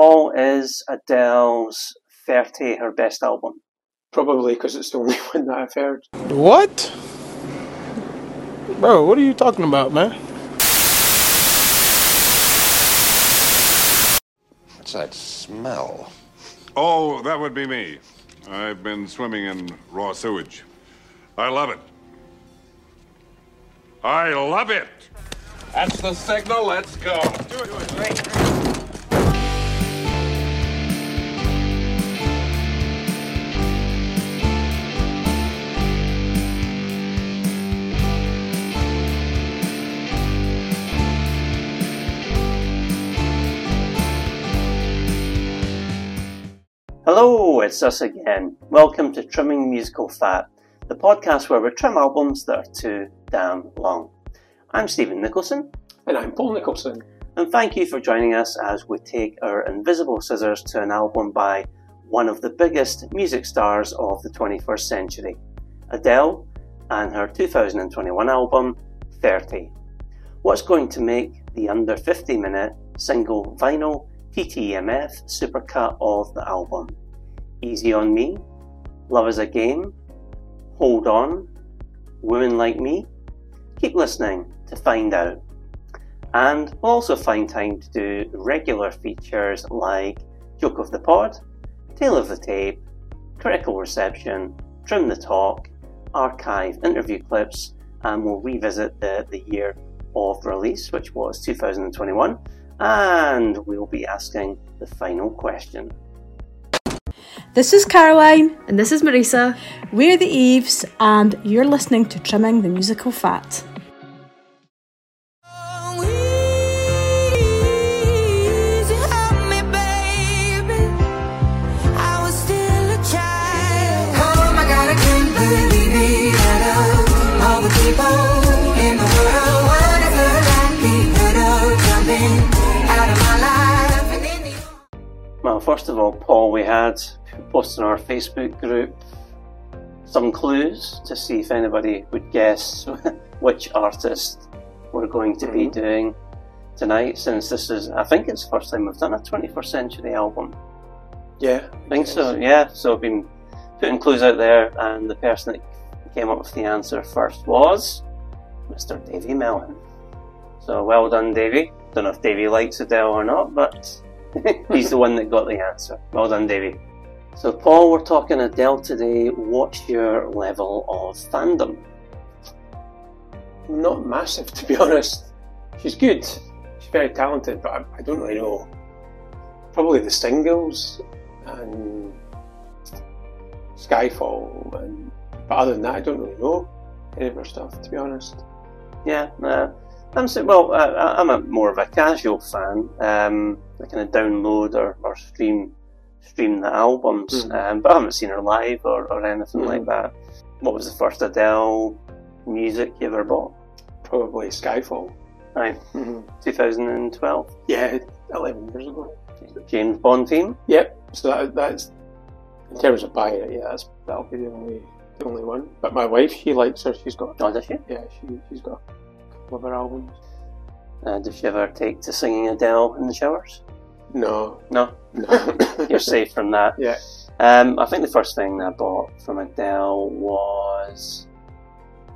Paul, is Adele's 30 her best album? Probably because it's the only one that I've heard. What? Bro, what are you talking about, man? What's that smell? Oh, that would be me. I've been swimming in raw sewage. I love it. I love it. That's the signal. Let's go. Do it. Hello, it's us again. Welcome to Trimming Musical Fat, the podcast where we trim albums that are too damn long. I'm Stephen Nicholson, And I'm Paul Nicholson. and thank you for joining us as we take our invisible scissors to an album by one of the biggest music stars of the 21st century, Adele, and her 2021 album, 30. What's going to make the under 50 minute single vinyl TTMF supercut of the album? Easy on Me, Love is a Game, Hold On, Women Like Me? Keep listening to find out. And we'll also find time to do regular features like Joke of the Pod, Tale of the Tape, Critical Reception, Trim the Talk, Archive interview clips, and we'll revisit the, the year of release, which was 2021, and we'll be asking the final question. This is Caroline. And this is Marisa. We're the Eves, and you're listening to Trimming the Musical Fat. Well, first of all, Paul, we had posted on our Facebook group some clues to see if anybody would guess which artist we're going to be mm-hmm. doing tonight. Since this is, I think it's the first time we've done a 21st century album. Yeah. I think so, yeah. So I've been putting clues out there, and the person that came up with the answer first was Mr. Davy Mellon. So well done, Davy. Don't know if Davy likes Adele or not, but he's the one that got the answer. Well done, Davy. So, Paul, we're talking Adele today. What's your level of fandom? Not massive, to be honest. She's good. She's very talented, but I, I don't really know. Probably the singles and Skyfall, and but other than that, I don't really know any of her stuff, to be honest. Yeah, uh, I'm so, well. Uh, I'm a more of a casual fan. Um, I kind of download or, or stream stream the albums, Mhm. um, but I haven't seen her live or, or anything like Mhm. that. What was the first Adele music you ever bought? Probably Skyfall. Right, Mm-hmm. 2012. Yeah, 11 years ago. James Bond theme. Yep. So that, that's in terms of buying it. Yeah, that's, that'll be the only the only one. But my wife, she likes her. She's got Oh, does she? yeah, she she's got a couple of her albums. Uh, did she ever take to singing Adele in the showers? No, No, no. you're safe from that. Yeah. Um, I think the first thing I bought from Adele was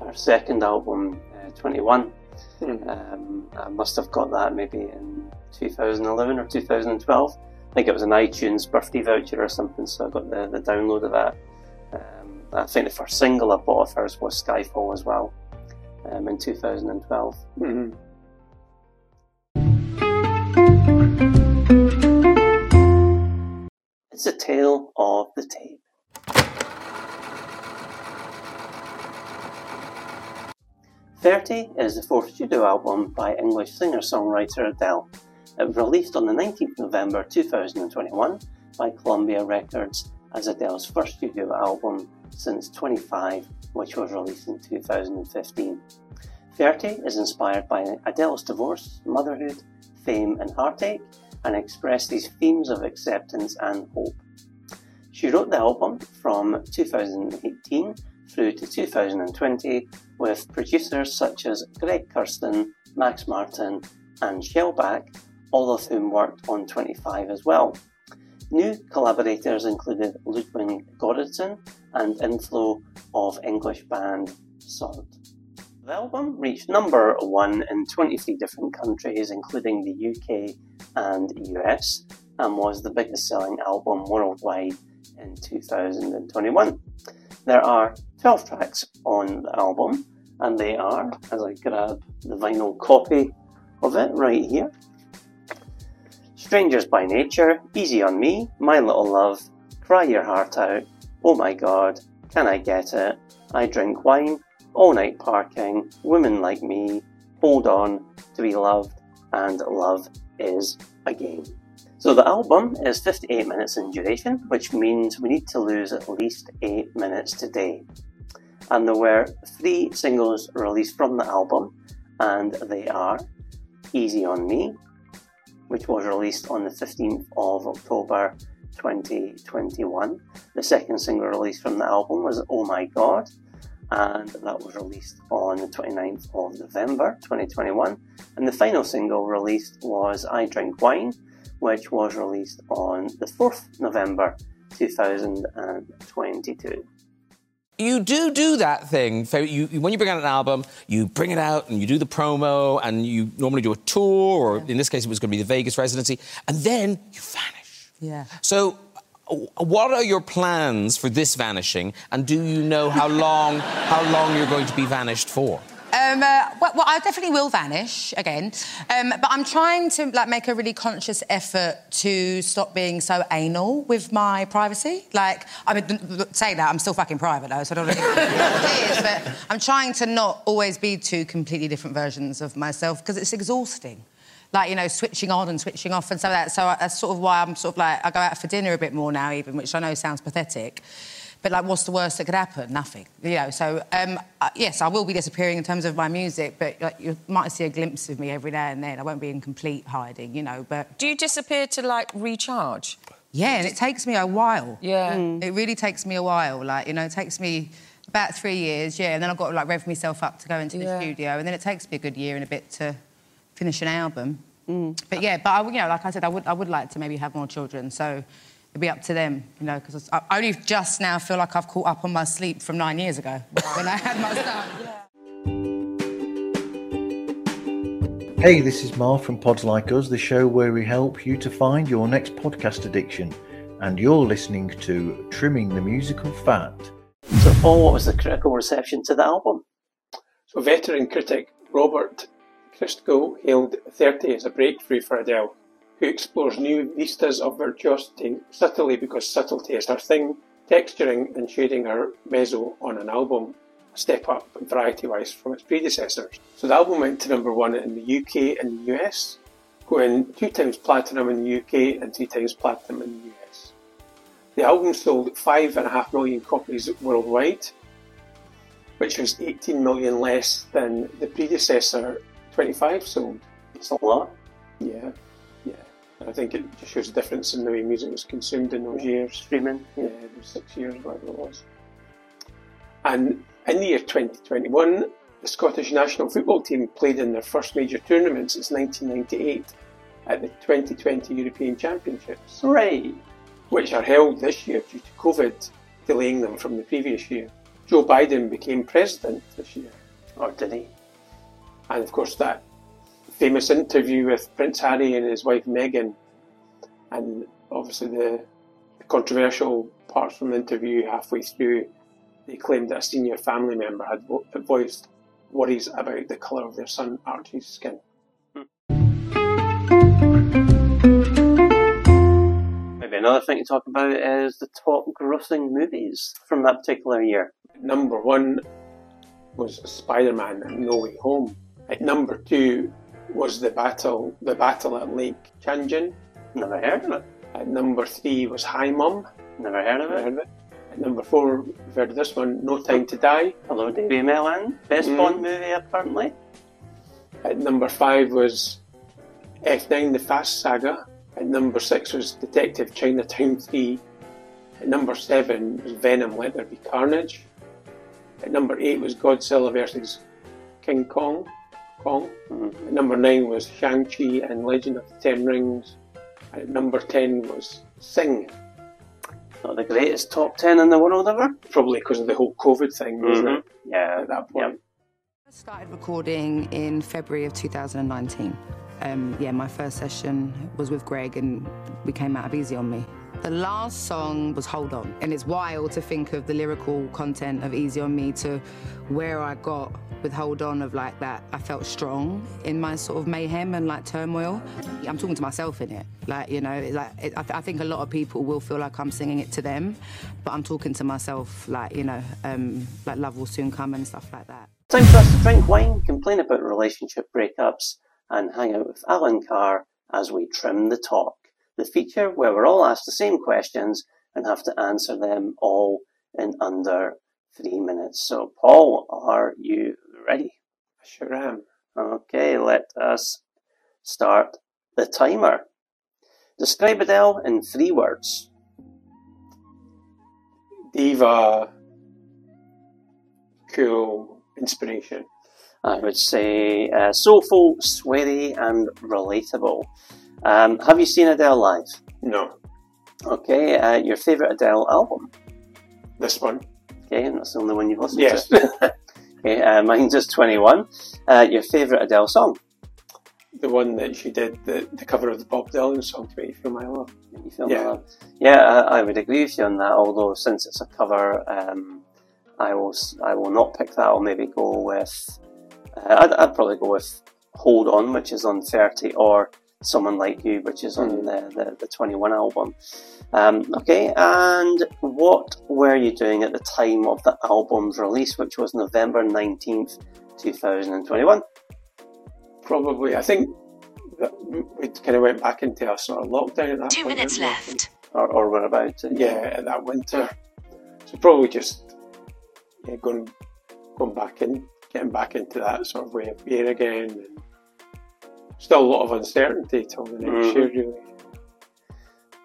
her second album, uh, 21. Mhm. Um, I must have got that maybe in 2011 or 2012. I think it was an iTunes birthday voucher or something, so I got the, the download of that. Um, I think the first single I bought of hers was Skyfall as well um, in 2012. Mhm. It's a tale of the tape. Thirty is the fourth studio album by English singer-songwriter Adele. It was released on the 19th November 2021 by Columbia Records as Adele's first studio album since 25, which was released in 2015. 30 is inspired by Adele's divorce, motherhood, fame, and heartache, and expressed these themes of acceptance and hope. She wrote the album from 2018 through to 2020 with producers such as Greg Kurstin, Max Martin, and Shellback, all of whom worked on 25 as well. New collaborators included Ludwig Göransson and Inflo of English band Sault. Album reached number one in 23 different countries, including the UK and US, and was the biggest selling album worldwide in 2021. There are 12 tracks on the album, and they are, as I grab the vinyl copy of it right here Strangers by Nature, Easy on Me, My Little Love, Cry Your Heart Out, Oh My God, Can I Get It, I Drink Wine, All Night Parking, Women Like Me, Hold On, To Be Loved, and Love is a Game. So the album is 58 minutes in duration, which means we need to lose at least 8 minutes today. And there were three singles released from the album, and they are Easy on Me, which was released on the 15th of October 2021. The second single released from the album was Oh My God, and that was released on the 29th of November 2021. And the final single released was I Drink Wine, which was released on the 4th November 2022 you do do that thing. So you, when you bring out an album, you bring it out and you do the promo, and you normally do a tour, or in this case, it was going to be the Vegas residency, and then you vanish. Yeah. So, what are your plans for this vanishing, and do you know how long how long you're going to be vanished for? Um, uh, well, well, I definitely will vanish again, um, but I'm trying to like make a really conscious effort to stop being so anal with my privacy. Like, I mean, say that I'm still fucking private though, so I don't know it is. But I'm trying to not always be two completely different versions of myself because it's exhausting like you know switching on and switching off and so that so that's sort of why I'm sort of like I go out for dinner a bit more now even which I know sounds pathetic but like, what's the worst that could happen? Nothing. You know. So um, uh, yes, I will be disappearing in terms of my music, but like, you might see a glimpse of me every now and then. I won't be in complete hiding, you know. But do you disappear to like recharge? Yeah, and it takes me a while. Yeah. Mm. It really takes me a while. Like you know, it takes me about three years. Yeah, and then I've got to like rev myself up to go into yeah. the studio, and then it takes me a good year and a bit to finish an album. Mm. But yeah, but I, you know, like I said, I would I would like to maybe have more children. So it'd be up to them, you know, because I only just now feel like I've caught up on my sleep from nine years ago when I had my son. Yeah. Hey, this is Marv from Pods Like Us, the show where we help you to find your next podcast addiction. And you're listening to Trimming the Musical Fat. So, Paul, what was the critical reception to the album? So, veteran critic Robert Christgau hailed 30 as a breakthrough for Adele who explores new vistas of virtuosity subtly because subtlety is her thing, texturing and shading her mezzo on an album, a step up variety wise from its predecessors. So the album went to number one in the UK and the US, going two times platinum in the UK and three times platinum in the US. The album sold five and a half million copies worldwide, which was 18 million less than the predecessor 25 sold. It's a lot. Yeah. Yeah. I think it just shows a difference in the way music was consumed in those years. Streaming, yeah, those six years, whatever it was. And in the year 2021, the Scottish national football team played in their first major tournament since 1998 at the 2020 European Championships. Right. Which are held this year due to COVID delaying them from the previous year. Joe Biden became president this year. Or oh, did he? And of course, that famous interview with Prince Harry and his wife Meghan, and obviously the, controversial parts from the interview halfway through, they claimed that a senior family member had, voiced worries about the colour of their son Archie's skin. Maybe another thing to talk about is the top grossing movies from that particular year. Number one was Spider Man No Way Home. At number two was the battle the battle at Lake Changjin. Never heard of it. At number three was Hi Mum. Never heard of it. Heard of it. At number four, we've heard of this one, No Time to Die. Hello, Davy Mellon. Best mm. Bond movie apparently. At number five was F9 The Fast Saga. At number six was Detective Chinatown 3. At number seven was Venom Let There Be Carnage. At number eight was Godzilla vs. King Kong. Kong. Mhm. At number nine was Shang-Chi and Legend of the Ten Rings. And at number ten was Sing, Not the greatest top 10 in the world ever. probably because of the whole COVID thing, wasn't Mhm. it? Yeah, At that point. I started recording in February of 2019. Um, yeah, my first session was with Greg and we came out of Easy on Me. The last song was Hold On, and it's wild to think of the lyrical content of Easy on Me to where I got with Hold On of like that. I felt strong in my sort of mayhem and like turmoil. I'm talking to myself in it, like you know, like it, I, th- I think a lot of people will feel like I'm singing it to them, but I'm talking to myself, like you know, um, like love will soon come and stuff like that. Time for us to drink wine, complain about relationship breakups, and hang out with Alan Carr as we trim the talk. The feature where we're all asked the same questions and have to answer them all in under three minutes. So, Paul, are you ready? I sure am. Okay, let us start the timer. Describe Adele in three words. Diva, cool, inspiration. I would say uh, soulful, sweary, and relatable. Um, have you seen Adele live? No, Okay, uh, your favourite Adele album? this one. Okay, and that's the only one you've listened Yes. to. okay, uh, mine's just 21. Uh, your favourite Adele song? the one that she did, the, the cover of the Bob Dylan song to me, Feel My Love. You feel Yeah. that? Yeah, I, I would agree with you on that. Although since it's a cover, um, I will I will not pick that. I'll maybe go with. Uh, I'd, I'd probably go with Hold On, which is on 30, or Someone Like You, which is on the, the, the 21 album. Um, okay, and what were you doing at the time of the album's release, which was November 19th, 2021? Probably, I think that we kind of went back into a sort of lockdown at that Two point, minutes didn't left. Or, or were about to? Yeah, that winter. So probably just yeah, going going back in, getting back into that sort of way of being again. And still a lot of uncertainty till the next Mhm. year, really.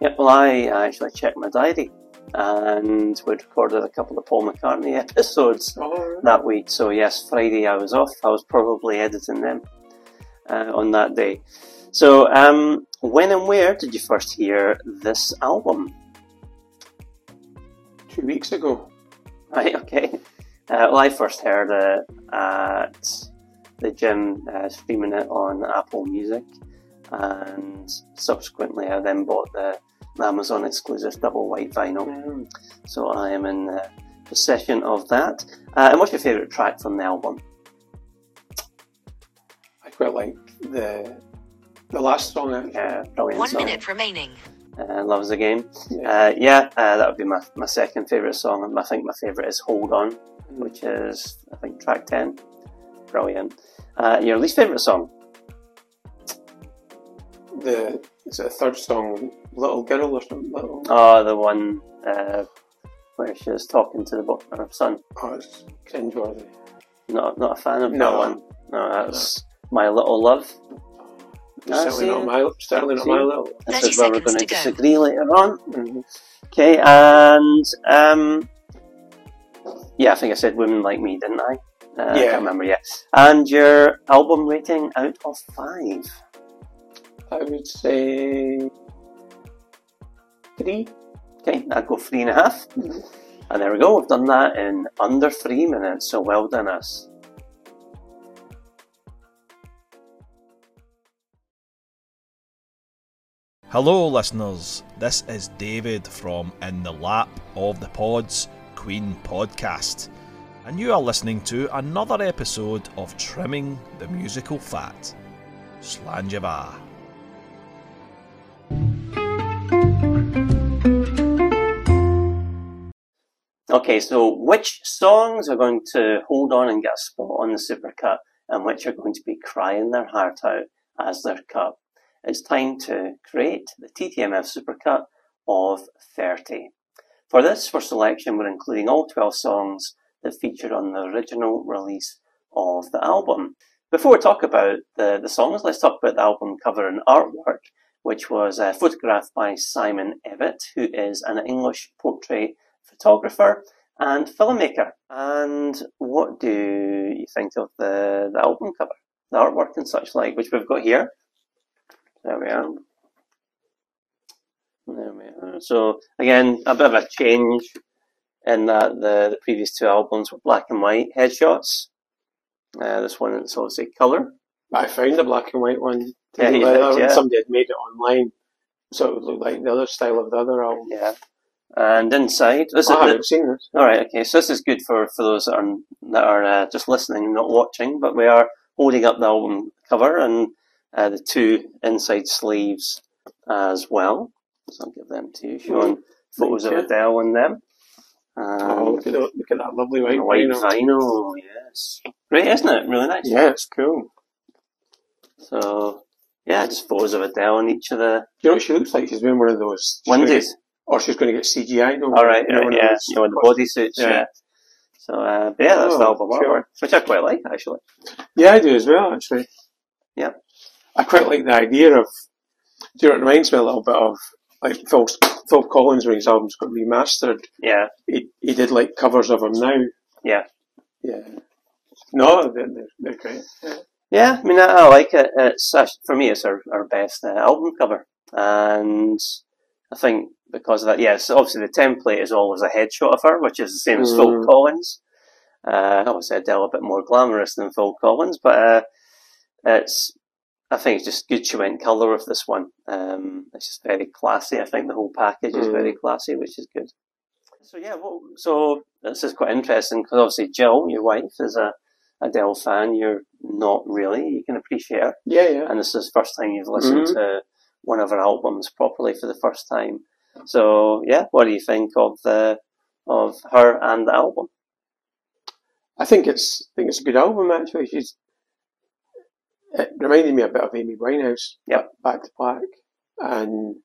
Yeah, well, I actually checked my diary and we'd recorded a couple of Paul McCartney episodes Oh, that week. So, yes, Friday I was off. I was probably editing them uh, on that day. So, um, when and where did you first hear this album? two weeks ago. Right, okay. Uh, well, I first heard it at the gym, uh, streaming it on Apple Music, and subsequently I then bought the, the Amazon exclusive double white vinyl. So I am in uh, possession of that. Uh, and what's your favourite track from the album? I quite like the the last song. Actually. Uh, brilliant One song. minute remaining. Uh, Loves the Game. Yeah. Uh, yeah, uh, that would be my, my second favourite song. And I think my favourite is Hold On, which is, I think, track 10. Brilliant. Uh, your least favourite song? the is it the third song, Little Girl or something? Little. Oh, the one uh, where she was talking to the bo- her son. Oh, it's cringeworthy. Not, not a fan of that No. one. No, that's My Little Love. Ah, certainly see? not my certainly not my little. This is where we're going to to go. disagree later on. Mhm. Okay, and um, yeah, I think I said "Women Like Me," didn't I? Uh, I can't remember yet. And your album rating out of five? I would say three. Okay, I'd go three and a half. And there we go. We've done that in under three minutes. So well done us. Hello, listeners. This is David from In the Lap of the Pods Queen podcast, and you are listening to another episode of Trimming the Musical Fat. Slanjava. Okay, so which songs are going to hold on and get a spot on the supercut, and which are going to be crying their heart out as they're cut? It's time to create the TTMF supercut of 30. For this, for selection, we're including all 12 songs that featured on the original release of the album. Before we talk about the, the songs, let's talk about the album cover and artwork, which was uh, photographed by Simon Emmett, who is an English portrait photographer and filmmaker. And what do you think of the, the album cover? the artwork and such like, which we've got here. There we are. There we are. So again, a bit of a change in that the, the previous two albums were black and white headshots. Uh, this one is obviously colour. I found the black and white one. Yeah, did, yeah. Somebody had made it online, so it would look like the other style of the other album. Yeah. And inside, this I haven't the, seen this. All right, okay. So this is good for, for those that are that are uh, just listening and not watching. But we are holding up the album cover and uh, the two inside sleeves as well. So I'll give them to you, showing photos of. Adele in them. Oh, Um, look at, that, look at that lovely white, white vinyl. vinyl, yes, great, isn't it? Really nice. Yeah, it's cool. So yeah, just photos of Adele in each of the Do you know what she looks like? She's wearing one of those. onesies. Or she's going to get CGI. All right, you know, right, yeah, you know, in the bodysuits, yeah. Yeah. So uh, but yeah, that's the Oh, album cool. artwork, which I quite like actually. Yeah, I do as well, actually. Yeah. I quite like the idea of. Do you know what it reminds me a little bit of? Like Phil, Phil Collins when his albums got remastered. Yeah, He, he did like covers of them now. yeah. Yeah. No, they're, they're, they're great. Yeah. Yeah, I mean, I, I like it. It's actually, for me, it's our, our best uh, album cover, and I think because of that, yes, obviously the template is always a headshot of her, which is the same as Phil Mm. Collins. Uh, obviously Adele a bit more glamorous than Phil Collins, but uh, it's I think it's just good she went colour with this one. Um, it's just very classy. I think the whole package is Mm. very classy, which is good. So yeah, well, so this is quite interesting because obviously Jill, your wife, is a Adele fan. You're not really. You can appreciate her, Yeah, yeah. and this is the first time you've listened Mhm. to one of her albums properly for the first time. So yeah, what do you think of the of her and the album? I think it's I think it's a good album actually. She's it reminded me a bit of Amy Winehouse. Yep. Back to Black, and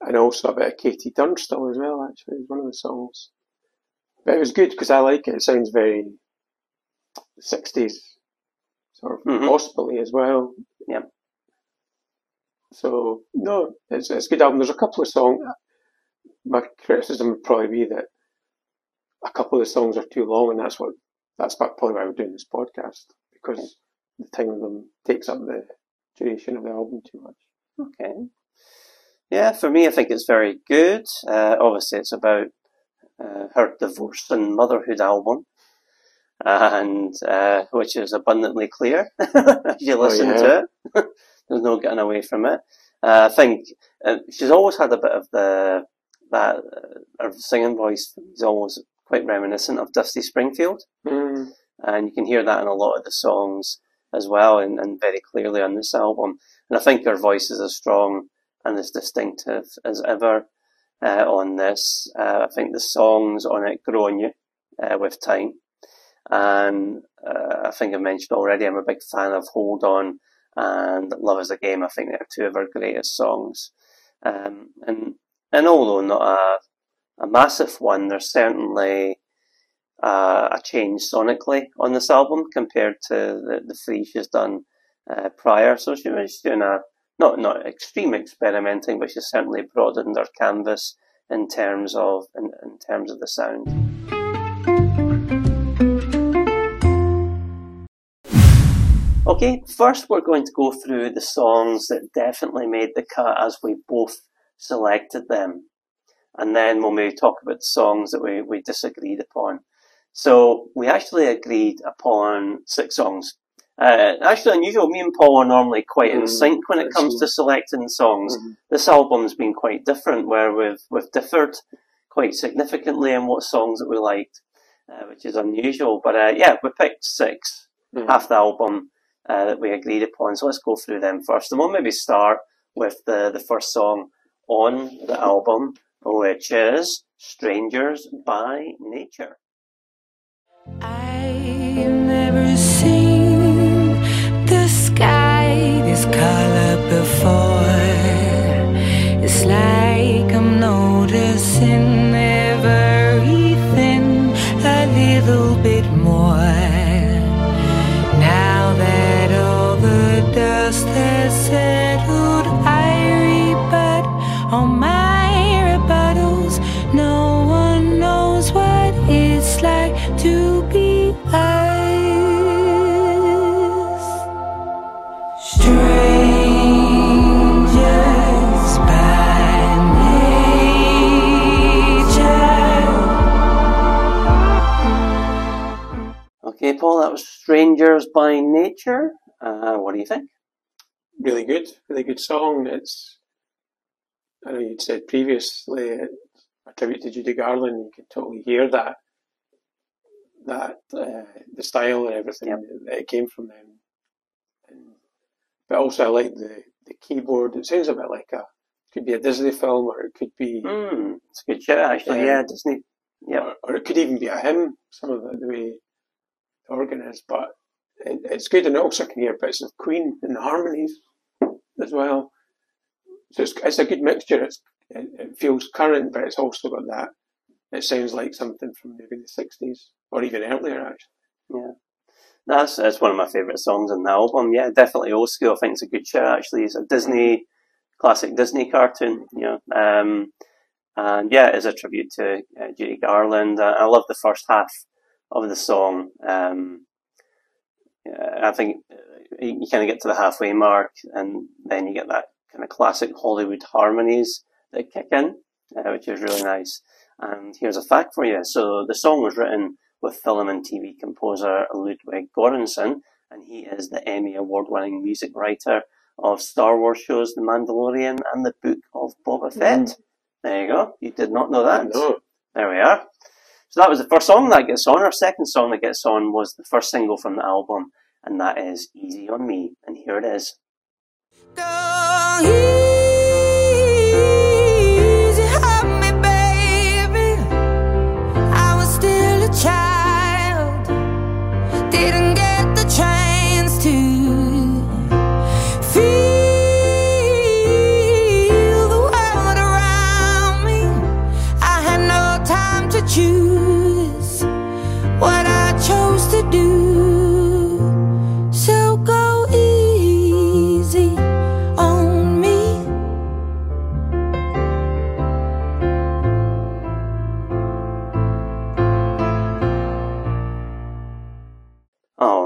and also a bit of KT Tunstall as well. Actually, is one of the songs. But it was good because I like it. It sounds very sixties, sort of mm-hmm. gospel-y as well. Yep. So no, it's it's a good album. There's a couple of songs. My criticism would probably be that a couple of the songs are too long, and that's what that's probably why we're doing this podcast because the time of them takes up the duration of the album too much. Okay. Yeah, for me, I think it's very good. Uh, obviously, it's about uh, her divorce and motherhood album, and uh, which is abundantly clear as you listen yeah. to it. There's no getting away from it. Uh, I think uh, she's always had a bit of the that uh, her singing voice is always quite reminiscent of Dusty Springfield Mm. and you can hear that in a lot of the songs as well, and, and very clearly on this album. And I think her voice is as strong and as distinctive as ever uh, on this. Uh, I think the songs on it grow on you uh, with time, and uh, I think I mentioned already. I'm a big fan of Hold On and Love Is a Game. I think they're two of her greatest songs, um, and and although not a a massive one, they're certainly uh, a change sonically on this album compared to the, the three she's done uh, prior. So she was doing a not not extreme experimenting, but she's certainly broadened her canvas in terms of in, in terms of the sound. Okay, first we're going to go through the songs that definitely made the cut as we both selected them. And then we'll maybe talk about the songs that we, we disagreed upon. So we actually agreed upon six songs. Uh, actually unusual. Me and Paul are normally quite in Mm, sync when it comes to selecting songs. Mhm. This album's been quite different, where we've we've differed quite significantly in what songs that we liked, uh, which is unusual. But uh, yeah, we picked six Mhm. half the album uh, that we agreed upon. So let's go through them first, and we'll maybe start with the the first song on the album, which is "Strangers by Nature." Before. It's like I'm noticing Paul, that was Strangers by Nature. Uh, what do you think? Really good, really good song. It's, I know you'd said previously, a tribute to Judy Garland. You can totally hear that, that uh, the style and everything that it came from them. And, but also, I like the, the keyboard. It sounds a bit like a could be a Disney film, or it could be. Mm, it's a good shout, actually. Yeah, Disney. Yeah. Or, or it could even be a hymn. Some of the, the way the organ is, but it, it's good, and it also can hear bits of Queen in the harmonies as well. So it's, it's a good mixture. It's, it, it feels current, but it's also got that. It sounds like something from maybe the sixties or even earlier, actually. Yeah. That's that's one of my favourite songs on the album. Yeah, definitely old school. I think it's a good shout actually. It's a Disney classic Disney cartoon, you know. Um, and yeah, it's a tribute to uh, Judy Garland. I love the first half of the song. Um, I think you kind of get to the halfway mark, and then you get that kind of classic Hollywood harmonies that kick in, uh, which is really nice. And here's a fact for you. So the song was written with film and TV composer Ludwig Göransson, and he is the Emmy award-winning music writer of Star Wars shows The Mandalorian and the Book of Boba Fett. Mm. There you go. You did not know that. No. There we are. So that was the first song that gets on. Our second song that gets on was the first single from the album, and that is Easy on Me. And here it is.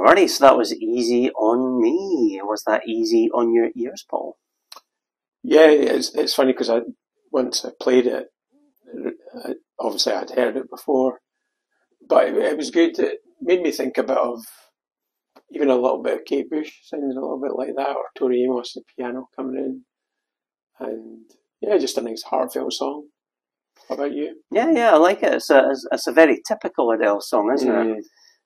Alrighty, so that was Easy on Me. Was that easy on your ears, Paul? Yeah, it's it's funny because I once I played it, I, obviously I'd heard it before, but it, it was good. It made me think a bit of even a little bit of Kate Bush, sounds a little bit like that, or Tori Amos, the piano coming in, and yeah, just a nice heartfelt song. How about you? Yeah, yeah, I like it. It's a, it's, it's a very typical Adele song, isn't Mm. it?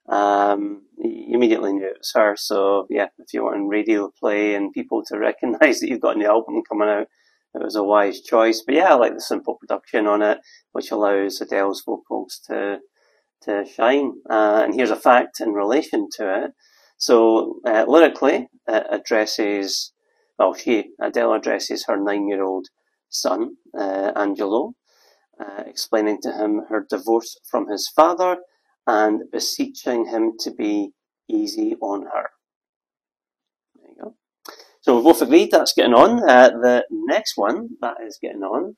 Um, you immediately knew it was her. So yeah, if you want radio play and people to recognise that you've got a new album coming out, it was a wise choice. But yeah, I like the simple production on it, which allows Adele's vocals to to shine. Uh, and here's a fact in relation to it. So uh, lyrically, it addresses well, she Adele addresses her nine-year-old son uh, Angelo, uh, explaining to him her divorce from his father and beseeching him to be easy on her. There you go. So we've both agreed that's getting on. Uh, the next one that is getting on,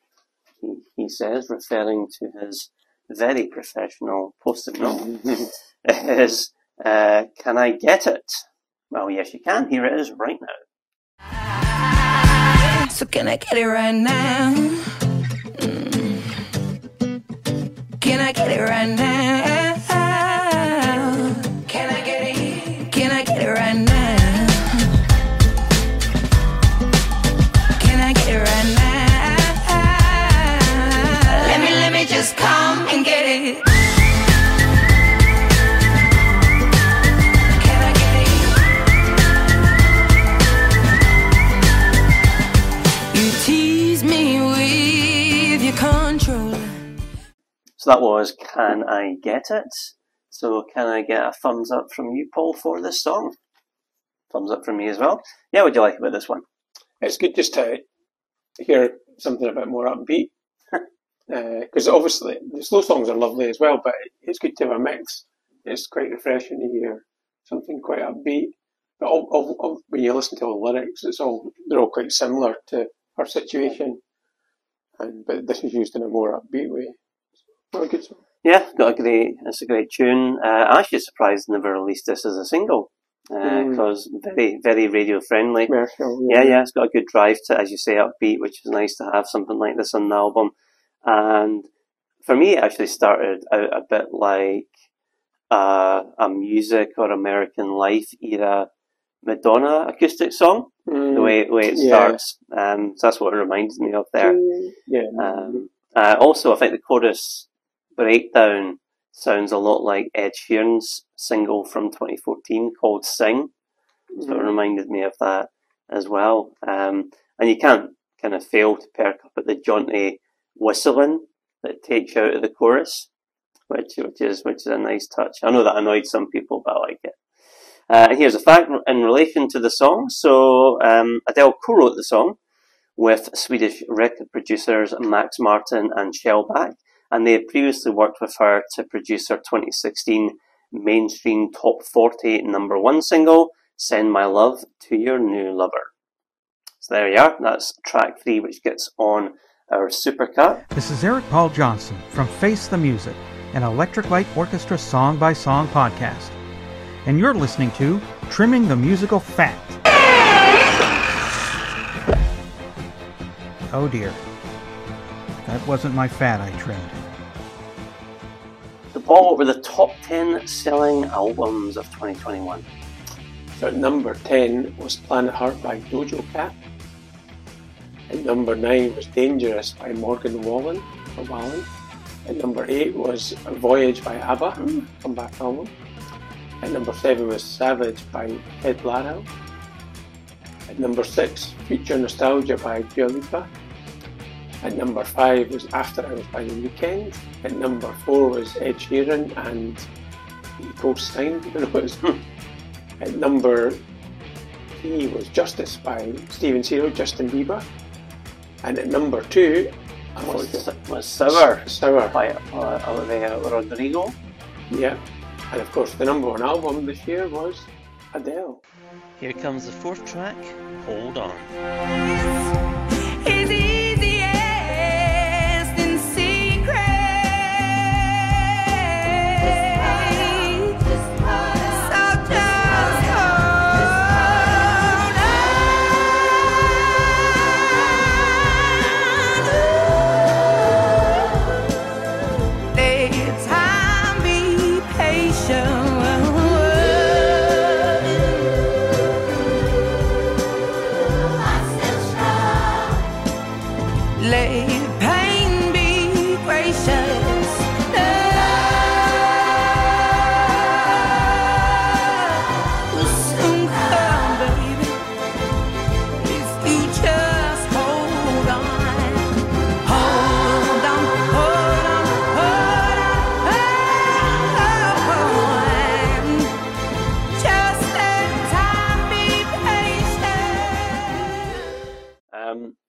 he, he says, referring to his very professional post-it note, is, uh, can I get it? Well, yes, you can. Here it is right now. So can I get it right now? Mm. Can I get it right now? So that was Can I Get It? So can I get a thumbs up from you, Paul, for this song? Thumbs up from me as well. Yeah, what do you like about this one? It's good just to hear something a bit more upbeat. Uh, because obviously the slow songs are lovely as well, but it's good to have a mix. It's quite refreshing to hear something quite upbeat. But all, all, all, when you listen to all the lyrics, it's all they're all quite similar to her situation, and but this is used in a more upbeat way. What a good song. Yeah, got a great. It's a great tune. Uh, I'm actually surprised they never released this as a single Mm. because very, very radio friendly. Commercial, Yeah, yeah, it's got a good drive to, as you say, upbeat, which is nice to have something like this on the album. And for me, it actually started out a bit like uh, a music or American Life era Madonna acoustic song. the way the way it yeah. starts. Um, so that's what it reminds me of there. Yeah. Um, uh, also, I think the chorus breakdown sounds a lot like Ed Sheeran's single from 2014 called "Sing." So it Mhm. reminded me of that as well. Um, and you can't kind of fail to perk up at the jaunty whistling that takes you out of the chorus, which which is which is a nice touch. I know that annoyed some people, but I like it. Uh, and here's a fact in relation to the song. So um, Adele co-wrote the song with Swedish record producers Max Martin and Shellback, and they had previously worked with her to produce her 2016 mainstream top 40 number one single, Send My Love to Your New Lover. So there you are, that's track three, which gets on our supercut. This is Eric Paul Johnson from Face the Music, an Electric Light Orchestra song by song podcast. And you're listening to Trimming the Musical Fat. Oh dear. That wasn't my fat I trimmed. Ball over the top 10 selling albums of 2021. So at number 10 was Planet Heart by Doja Cat. At number 9 was Dangerous by Morgan Wallen. Or Wallen. At number 8 was Voyage by ABBA, hmm. comeback album. At number 7 was Savage by Ed Larrow. At number 6, Future Nostalgia by Dua Lipa. At number 5 was After Hours by The Weeknd. At number 4 was Ed Sheeran and Eco Stein, I don't know what it is. At number 3 was Justice by Steven Seagal, Justin Bieber. And at number 2 Was, was Sour, Sour by uh, Olivia Rodrigo. Yeah. And of course, the number one album this year was Adele. Here comes the fourth track. Hold on.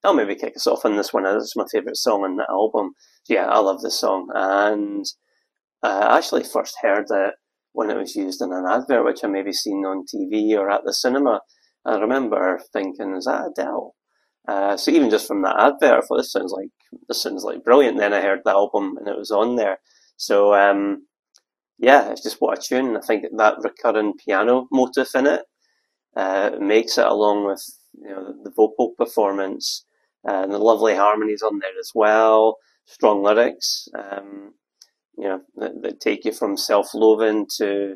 I'll maybe kick us off on this one. Is my favourite song on the album. Yeah, I love this song. And uh, I actually first heard it when it was used in an advert, which I maybe seen on TV or at the cinema. I remember thinking, is that Adele? Uh, so even just from that advert, thought this sounds like this sounds like brilliant. Then I heard the album and it was on there. So um, yeah, it's just what a tune. I think that recurring piano motif in it uh, makes it along with you know the vocal performance uh, and the lovely harmonies on there as well. Strong lyrics, um, you know, that, that take you from self-loathing to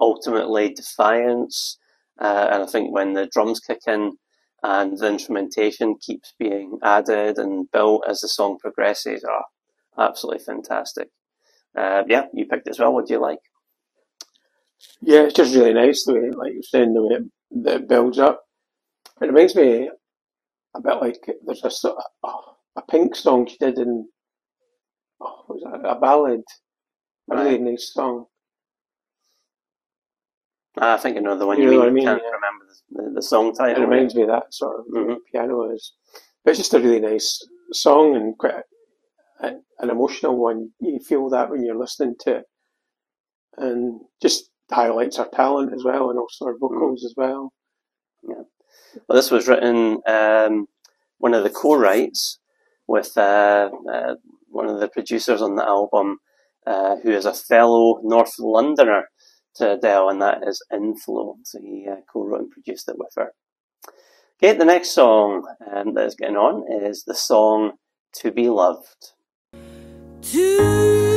ultimately defiance. Uh, and I think when the drums kick in and the instrumentation keeps being added and built as the song progresses, are absolutely fantastic. Uh, yeah, you picked as well. What do you like? Yeah, it's just really nice the way, like you're saying, the way it, it builds up. It reminds me a bit like there's a sort of, a Pink song she did in oh, was that? A ballad, a really nice song. I think another one You you, know mean. what I mean, Can't yeah. remember the, the, song It reminds me of that sort of Mhm. piano is. But it's just a really nice song and quite a, an emotional one. You feel that when you're listening to it, and just highlights her talent as well, and also her vocals as well. Yeah. Well, this was written um, one of the co-writes with uh, uh, one of the producers on the album, uh, who is a fellow North Londoner to Adele, and that is Inflo. So he uh, co-wrote and produced it with her. Okay, the next song um, that is getting on is the song "To Be Loved." To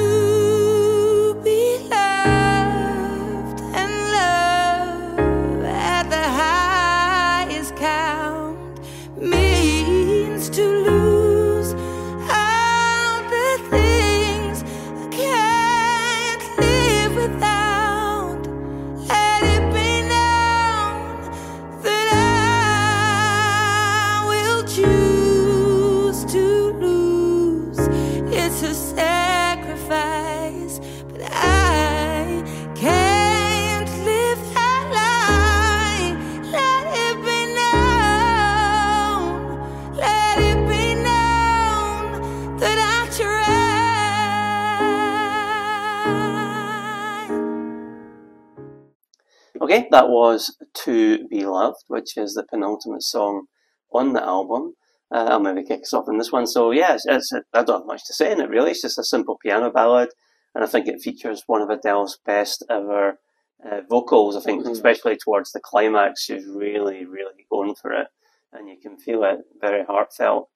was To Be Loved, which is the penultimate song on the album. Uh, I'll maybe kick us off in this one. So, yeah, it's, it's, I don't have much to say in it really. It's just a simple piano ballad, and I think it features one of Adele's best ever uh, vocals. I think, Mhm. especially towards the climax, she's really, really going for it, and you can feel it very heartfelt.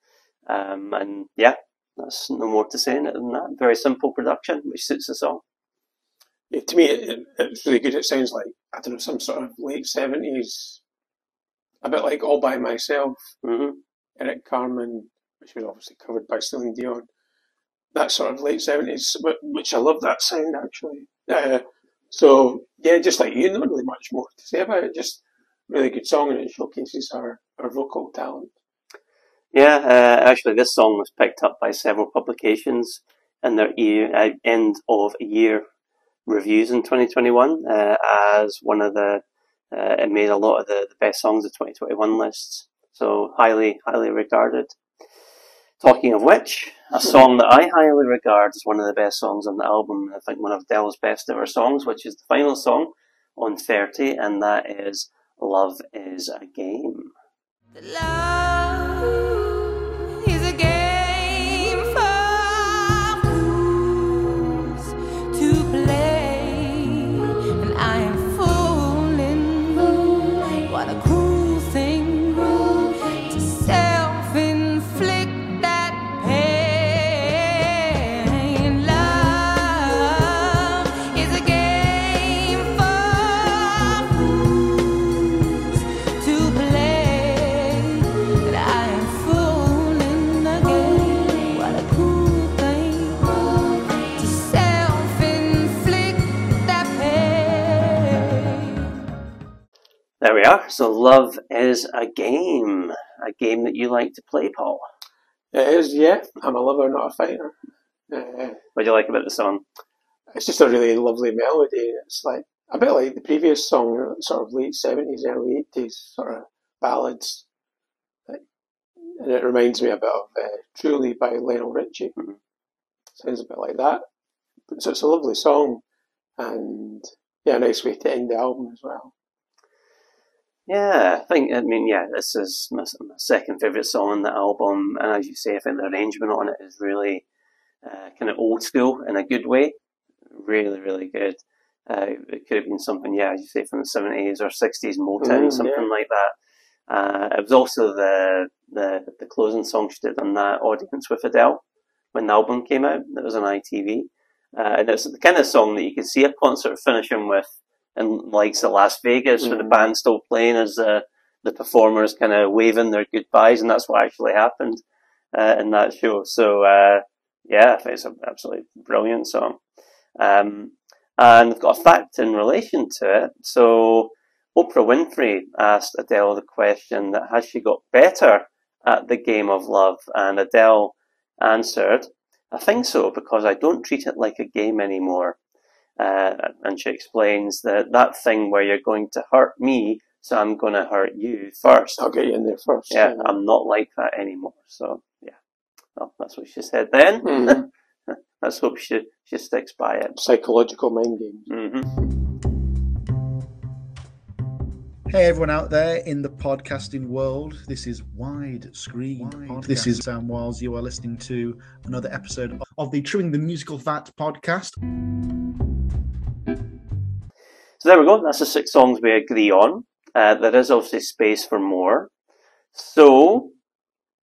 Um, and yeah, that's no more to say in it than that. Very simple production, which suits the song. Yeah, to me, it, it, it's really good. It sounds like I don't know some sort of late seventies, a bit like All by Myself, mm-hmm. Eric Carmen, which was obviously covered by Celine Dion. That sort of late seventies, which I love that sound actually. Uh, so yeah, just like you, not really much more to say about it. Just really good song, and it showcases her her vocal talent. Yeah, uh, actually, this song was picked up by several publications in their year, uh, end of year reviews in 2021 uh, as one of the. Uh, it made a lot of the, the best songs of 2021 lists, so highly, highly regarded. Talking of which, a song that I highly regard as one of the best songs on the album, I think one of Adele's best ever songs, which is the final song on 30, and that is Love is a Game. So, Love is a Game. A game that you like to play, Paul. It is, yeah. I'm a lover, not a fighter. Uh, What do you like about the song? it's just a really lovely melody. It's like a bit like the previous song, sort of late seventies, early eighties sort of ballads. And it reminds me a bit of uh, "Truly" by Lionel Richie. Sounds a bit like that. So it's a lovely song, and yeah, a nice way to end the album as well. Yeah, I think, I mean, yeah, this is my, my second favourite song on the album, and as you say, I think the arrangement on it is really uh, kind of old school in a good way. Really, really good. Uh, it could have been something, yeah, as you say, from the 70s or 60s Motown, Mm, something yeah. like that. Uh, it was also the, the the closing song she did on that audience with Adele when the album came out. That was on ITV. Uh, and it's the kind of song that you can see a concert finishing with in likes of Las Vegas with the Mhm. band still playing as the the performers kind of waving their goodbyes, and that's what actually happened uh, in that show. So uh, yeah, I think it's an absolutely brilliant song. Um, and I've got a fact in relation to it. So Oprah Winfrey asked Adele the question that has she got better at the game of love? And Adele answered, I think so because I don't treat it like a game anymore. Uh, and she explains that that thing where you're going to hurt me, so I'm going to hurt you first. I'll get you in there first. Yeah, I'm not like that anymore. So yeah, well, that's what she said then. Mhm. Let's hope she she sticks by it. Psychological mind games. hmm Hey everyone out there in the podcasting world, this is Widescreen Podcast. This is Sam Wiles. You are listening to another episode of the Trimming the Musical Fat podcast. So there we go. That's the six songs we agree on. Uh, there is obviously space for more. So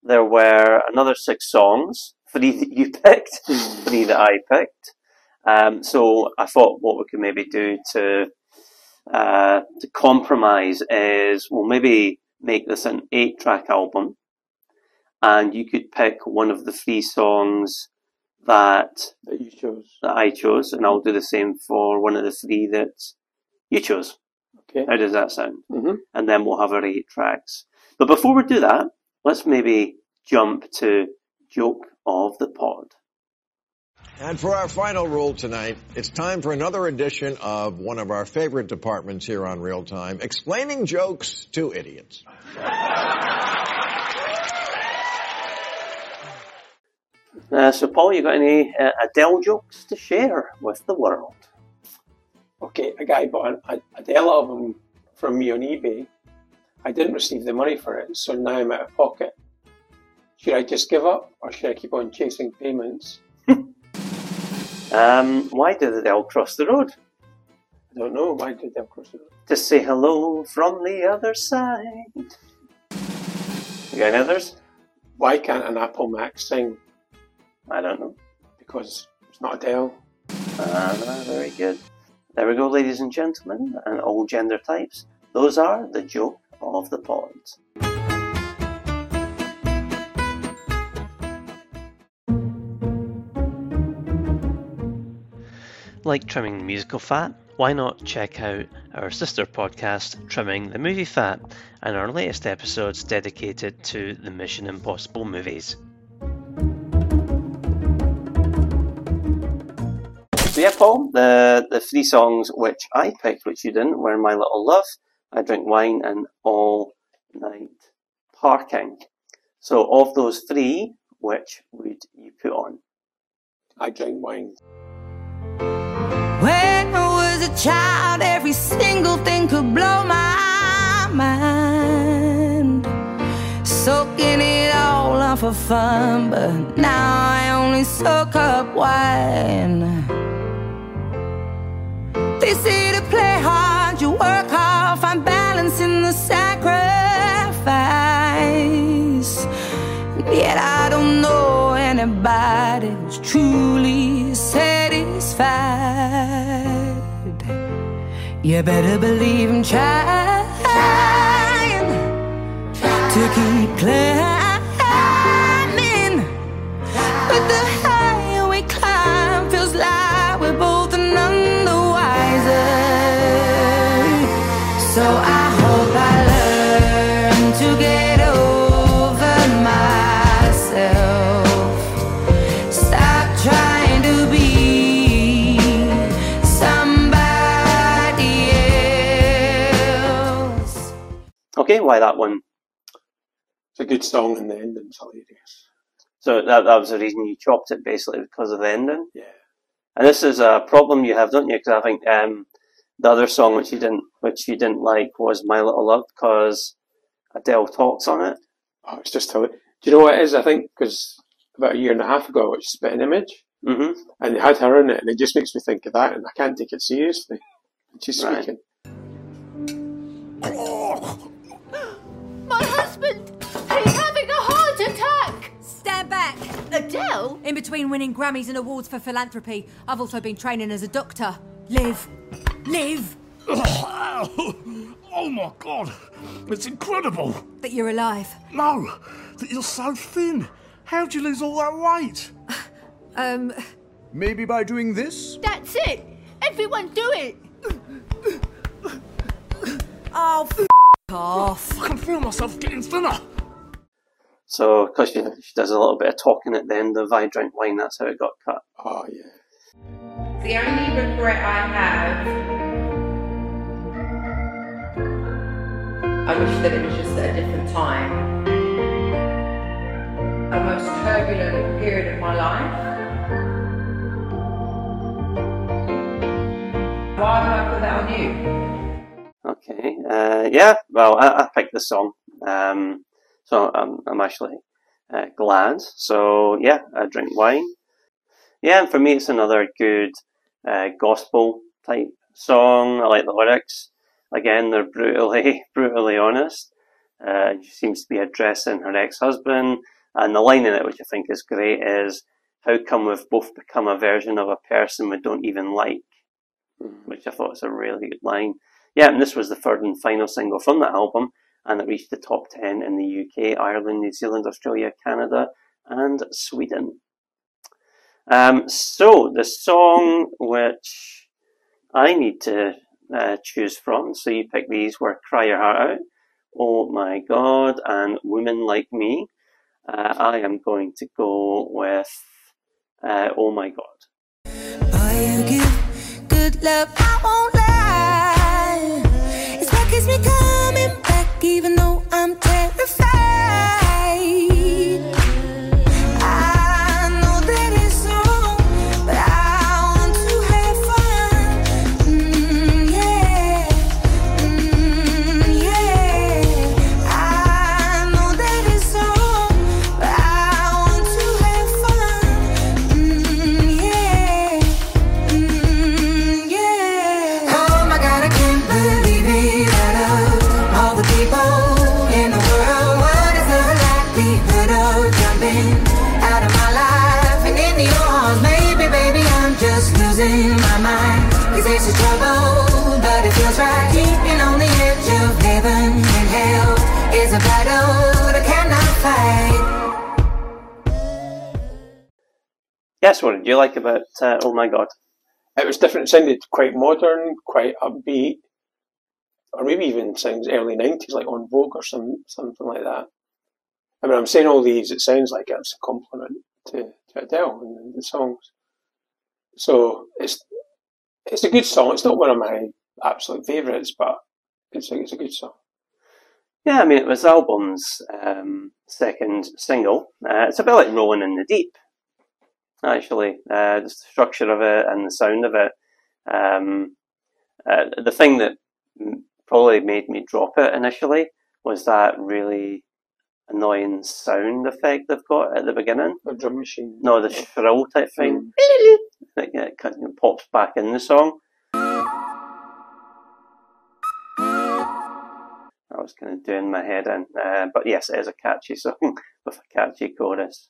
there were another six songs, three that you picked, three that I picked. Um, so I thought what we could maybe do to uh, to compromise is we'll maybe make this an eight-track album, and you could pick one of the three songs that that you chose that I chose, and I'll do the same for one of the three that you chose. Okay. How does that sound? Mm-hmm. And then we'll have our eight tracks. But before we do that, let's maybe jump to joke of the pod. And for our final rule tonight, it's time for another edition of one of our favorite departments here on Real Time, explaining jokes to idiots. Uh, so, Paul, you got any uh, Adele jokes to share with the world? Okay, a guy bought an Adele album from me on eBay. I didn't receive the money for it, so now I'm out of pocket. Should I just give up, or should I keep on chasing payments? Um, why did Adele cross the road? I don't know. Why did Adele cross the road? To say hello from the other side. You got any others? Why can't an Apple Mac sing? I don't know. Because it's not Adele. Ah, very good. There we go, ladies and gentlemen, and all gender types. Those are the joke of the pods. Like trimming the musical fat? Why not check out our sister podcast, Trimming the Movie Fat, and our latest episodes dedicated to the Mission Impossible movies. So yeah, Paul, the the three songs which I picked, which you didn't, were "My Little Love," "I Drink Wine," and "All Night Parking." So, of those three, which would you put on? I drink wine. When I was a child, every single thing could blow my mind. Soaking it all up for fun, but now I only soak up wine. Say to play hard, you work hard, find balance in the sacrifice. Yet I don't know anybody who's truly satisfied. You better believe I'm trying to keep climbing. But the Okay, why that one? It's a good song, and the ending's hilarious. So that, that was the reason you chopped it, basically, because of the ending. Yeah. And this is a problem you have, don't you? Because I think um, the other song which you didn't, which you didn't like, was "My Little Love" because Adele talks on it. Oh, it's just hilarious. Do you know what it is? I think because about a year and a half ago, it spit an image, mm-hmm. and they had her in it, and it just makes me think of that, and I can't take it seriously. She's Right. speaking. My husband! He's having a heart attack! Stand back! Adele? In between winning Grammys and awards for philanthropy, I've also been training as a doctor. Live. Live. Oh my god, it's incredible. That you're alive. No, that you're so thin. How'd you lose all that weight? Um. Maybe by doing this? That's it! Everyone do it! Oh, f off. I can feel myself getting thinner. So, because she, she does a little bit of talking at the end of "I Drink Wine," that's how it got cut. Oh yeah. The only regret I have, I wish that it was just at a different time. A most turbulent period of my life. Why would I put that on you? Okay. Uh, yeah. Well, I, I picked the song, um, so I'm, I'm actually uh, glad. So yeah, I drink wine. Yeah, and for me, it's another good uh, gospel type song. I like the lyrics. Again, they're brutally, brutally honest. Uh, she seems to be addressing her ex-husband, and the line in it, which I think is great, is "How come we've both become a version of a person we don't even like?" Which I thought was a really good line. Yeah, and this was the third and final single from that album, and it reached the top 10 in the UK, Ireland, New Zealand, Australia, Canada, and Sweden. Um, so, the song which I need to uh, choose from, so you pick these, were Cry Your Heart Out, Oh My God, and Women Like Me. Uh, I am going to go with uh, Oh My God. You give good love, I won't lie. It's what keeps me coming back, even though I'm terrified. Yes, what did you like about uh, Oh My God? It was different. It sounded quite modern, quite upbeat, or maybe even sounds early nineties, like En Vogue or some something like that. I mean, I'm saying all these. It sounds like it's a compliment to, to Adele and the songs. So it's it's a good song. It's not one of my absolute favourites, but it's a, it's a good song. Yeah, I mean, it was album's um, second single. Uh, it's a bit like Rolling in the Deep, actually. Uh, just the structure of it and the sound of it. Um, uh, the thing that probably made me drop it initially was that really annoying sound effect they've got at the beginning. A drum machine. No, the shrill type thing. That yeah, it kind of pops back in the song. I was kind of doing my head in. Uh, but yes, it is a catchy song with a catchy chorus.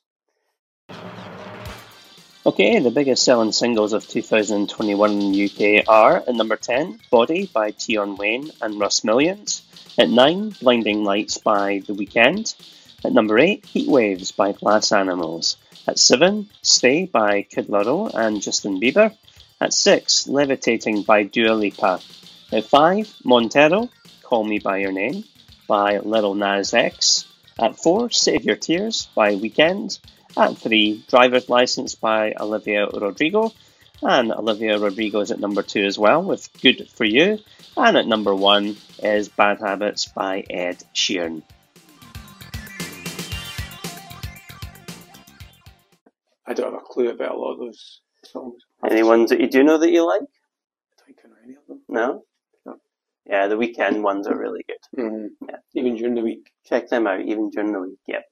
Okay, the biggest selling singles of 2021 in the UK are at number 10, Body by Tion Wayne and Russ Millions. At 9, Blinding Lights by The Weeknd. At number 8, Heat Waves by Glass Animals. At 7, Stay by Kid Laroi and Justin Bieber. At 6, Levitating by Dua Lipa. At 5, Montero, Call Me By Your Name by Lil Nas X. At 4, Save Your Tears by Weeknd. At 3, Driver's License by Olivia Rodrigo. And Olivia Rodrigo is at number 2 as well with Good For You. And at number 1 is Bad Habits by Ed Sheeran. I don't have a clue about a lot of those songs. Any ones that you do know that you like? I don't know any of them. No? No. Yeah, the weekend ones are really good. Mm-hmm. Yeah. Even during the week. Check them out, even during the week. Yep.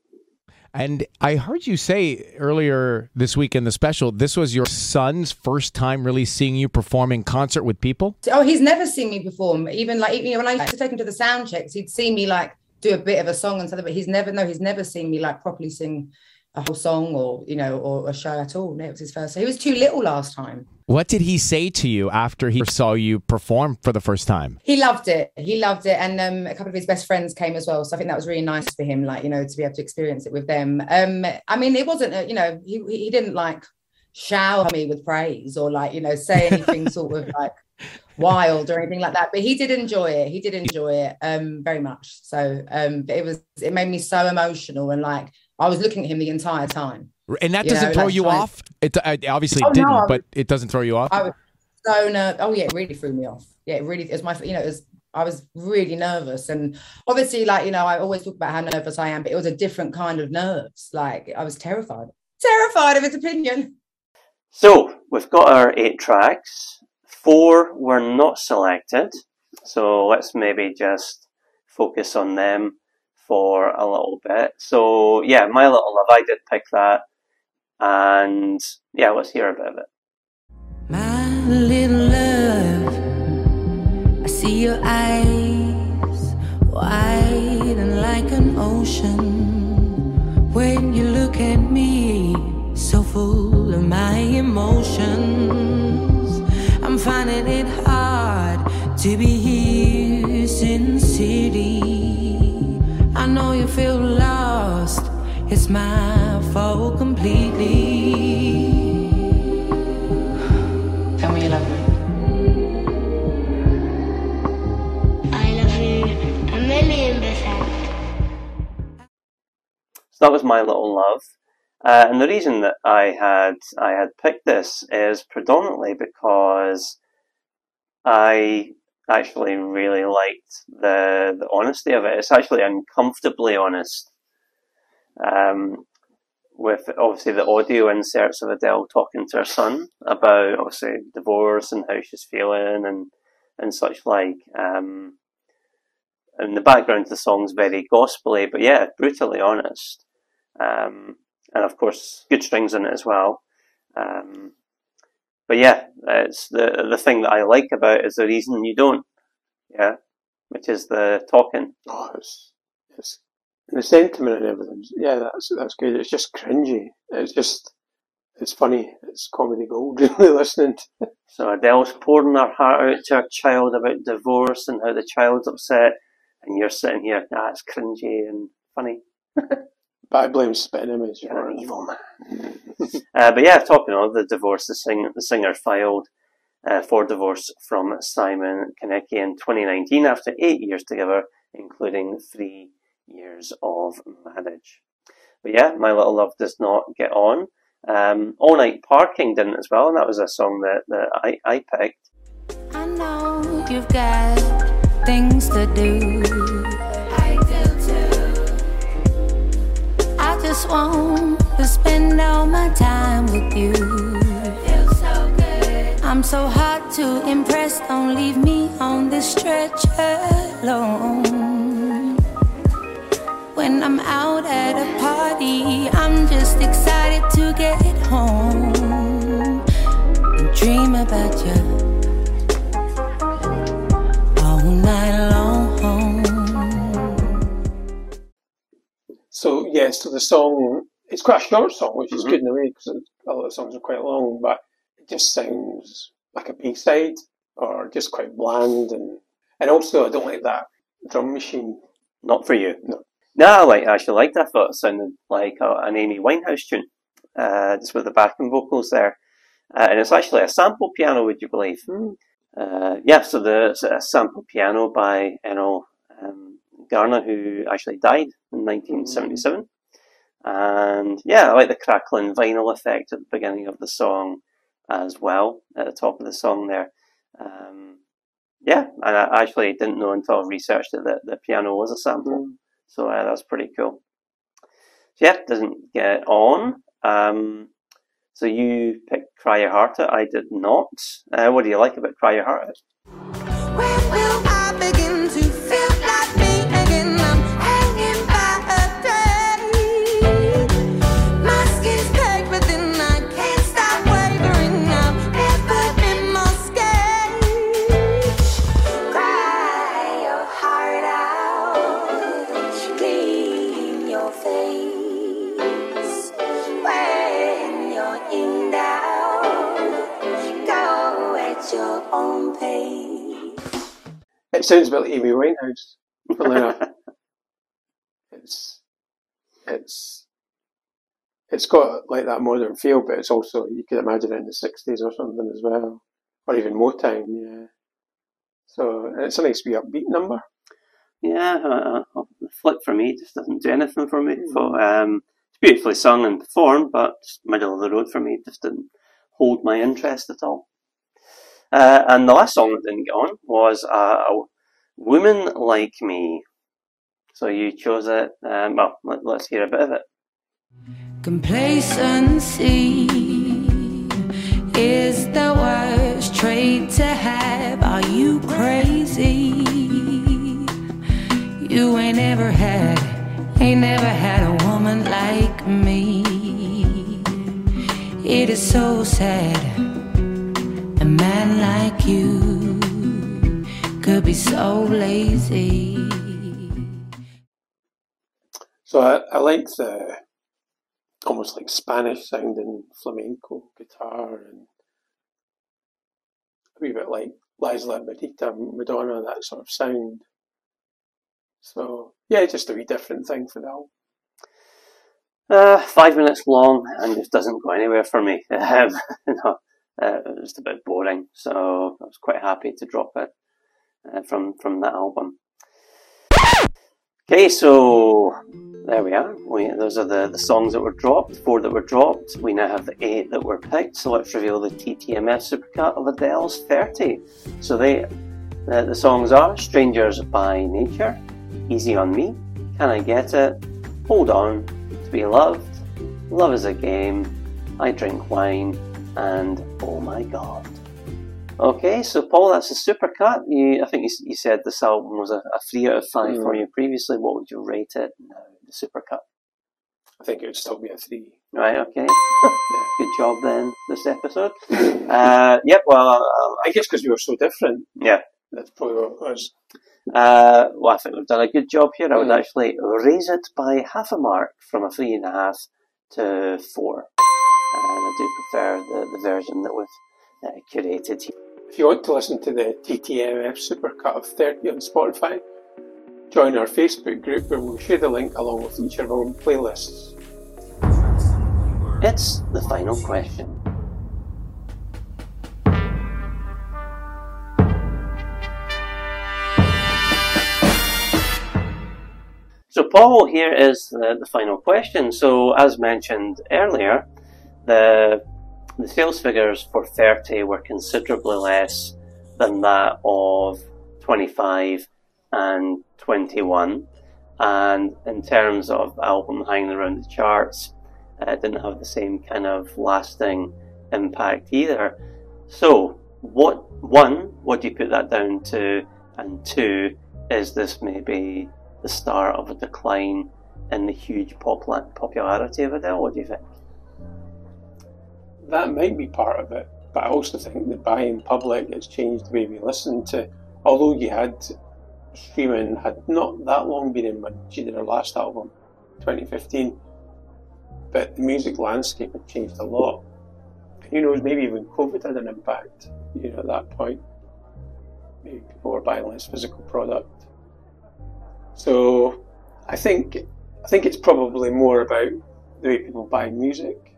And I heard you say earlier this week in the special, this was your son's first time really seeing you perform in concert with people. Oh, he's never seen me perform. Even like even when I used to take him to the sound checks, he'd see me like do a bit of a song and something, but he's never no, he's never seen me like properly sing a whole song or you know or a show at all. No, it was his first. He was too little last time. What did he say to you after he saw you perform for the first time? He loved it. He loved it, and um, a couple of his best friends came as well. So I think that was really nice for him, like you know, to be able to experience it with them. Um, I mean, it wasn't, a, you know, he he didn't like shower me with praise or like you know say anything sort of like wild or anything like that. But he did enjoy it. He did enjoy it um, very much. So um, but it was it made me so emotional and like I was looking at him the entire time. And that doesn't know, throw like you trying- off? It uh, obviously Oh, didn't, I was- but it doesn't throw you off? I was so nervous. Oh yeah, it really threw me off. Yeah, it really it was my you know it was I was really nervous and obviously like you know I always talk about how nervous I am, but it was a different kind of nerves. Like I was terrified, terrified of his opinion. So we've got our eight tracks. Four were not selected. So let's maybe just focus on them for a little bit. So yeah, My Little Love, I did pick that. And yeah, let's hear a bit of it. My little love, I see your eyes wide and like an ocean. When you look at me, so full of my emotions, I'm finding it hard to be here sin city. I know you feel lost, it's my fault completely. Tell me you love me. I love you a million percent. So that was My Little Love. Uh, and the reason that I had I had picked this is predominantly because I actually really liked the the honesty of it. It's actually uncomfortably honest. Um, with obviously the audio inserts of Adele talking to her son about obviously divorce and how she's feeling and and such like. Um, and the background the song's very gospely, but yeah, brutally honest. Um, and of course, good strings in it as well. Um, but yeah, it's the the thing that I like about it is the reason you don't, yeah, which is the talking. Oh, it's, it's the sentiment and everything. Yeah, that's that's good. It's just cringy. It's just it's funny. It's comedy gold, really, listening. To So Adele's pouring her heart out to her child about divorce and how the child's upset, and you're sitting here, ah, it's cringy and funny. But I blame Spitting Image You're for an evil man. uh, but yeah, talking of the divorce, the, sing- the singer filed uh, for divorce from Simon Konecki in 2019 after eight years together, including three years of marriage. But yeah, My Little Love does not get on. Um, All Night Parking didn't as well, and that was a song that, that I, I picked. I know you've got things to do. Just want to spend all my time with you. Feels so good. I'm so hard to impress. Don't leave me on this stretcher alone. When I'm out at a party, I'm just excited to get home and dream about you So yeah, so the song it's quite a short song, which is good in a way because a lot of the songs are quite long, but it just sounds like a B side or just quite bland and and also I don't like that drum machine. Not for you. No. No, I like, I actually liked that. I thought it sounded like a, an Amy Winehouse tune, uh, just with the backing vocals there. Uh, and it's actually a sample piano, would you believe? Uh, yeah, so the it's a sample piano by Erroll um, Garner, who actually died in 1977. And yeah, I like the crackling vinyl effect at the beginning of the song as well, at the top of the song there. Um, yeah, and I actually didn't know until I researched it that the piano was a sample. So uh, that's pretty cool. So yeah, doesn't get on. Um, so you picked Cry Your Heart Out. I did not. Uh, what do you like about Cry Your Heart Out? It sounds a bit like Amy Winehouse. funnily enough. it's it's it's got like that modern feel, but it's also you could imagine it in the sixties or something as well, or even Motown. Yeah. So it's a nice wee upbeat number. Yeah, uh, uh, the flick for me just doesn't do anything for me. So, um, it's beautifully sung and performed, but just middle of the road for me. Just didn't hold my interest at all. Uh, and the last song that didn't get on was uh, a woman like me. So you chose it. Um, well, let, let's hear a bit of it. Complacency is the worst trait to have. Are you crazy? You ain't ever had, ain't never had a woman like me. It is so sad. A man like you could be so lazy. So I, I like the almost like Spanish sounding flamenco guitar and a wee bit like La Isla Bonita, Madonna, that sort of sound. So yeah, just a wee different thing for now. Uh, five minutes long and just doesn't go anywhere for me. Um, no, uh, it was a bit boring, so I was quite happy to drop it uh, from from that album. Okay, so there we are. We, those are the, the songs that were dropped, four that were dropped. We now have the eight that were picked. So let's reveal the TTMF supercut of Adele's 30. So they, the, the songs are Strangers by Nature, Easy on Me, Can I Get It, Hold On, To Be Loved, Love is a Game, I Drink Wine, and Oh My God. Okay, so Paul, that's a supercut. You, I think you, you said this album was a, a three out of five for Mm. you previously. What would you rate it now, the supercut? I think it would still be a three. Right, okay. Good job then, this episode. uh, yep, well, uh, I guess because we were so different. Yeah. That's probably what it was. Uh, well, I think we've done a good job here. I would Mm. actually raise it by half a mark from a three and a half to four. And I do prefer the, the version that we've uh, curated here. If you want to listen to the TTMF Supercut of 30 on Spotify, join our Facebook group where we'll share the link along with each of our own playlists. It's the final question. So, Paul, here is the, the final question. So, as mentioned earlier, the the sales figures for 30 were considerably less than that of 25 and 21. And in terms of album hanging around the charts, uh, it didn't have the same kind of lasting impact either. So, what one, what do you put that down to? And two, is this maybe the start of a decline in the huge popula- popularity of Adele? What do you think? That might be part of it, but I also think the buying public has changed the way we listen to. Although you had streaming had not that long been in when she did her last album, 2015, but the music landscape had changed a lot. Who knows? Maybe even COVID had an impact. You know, at that point, maybe people were buying less physical product. So, I think I think it's probably more about the way people buy music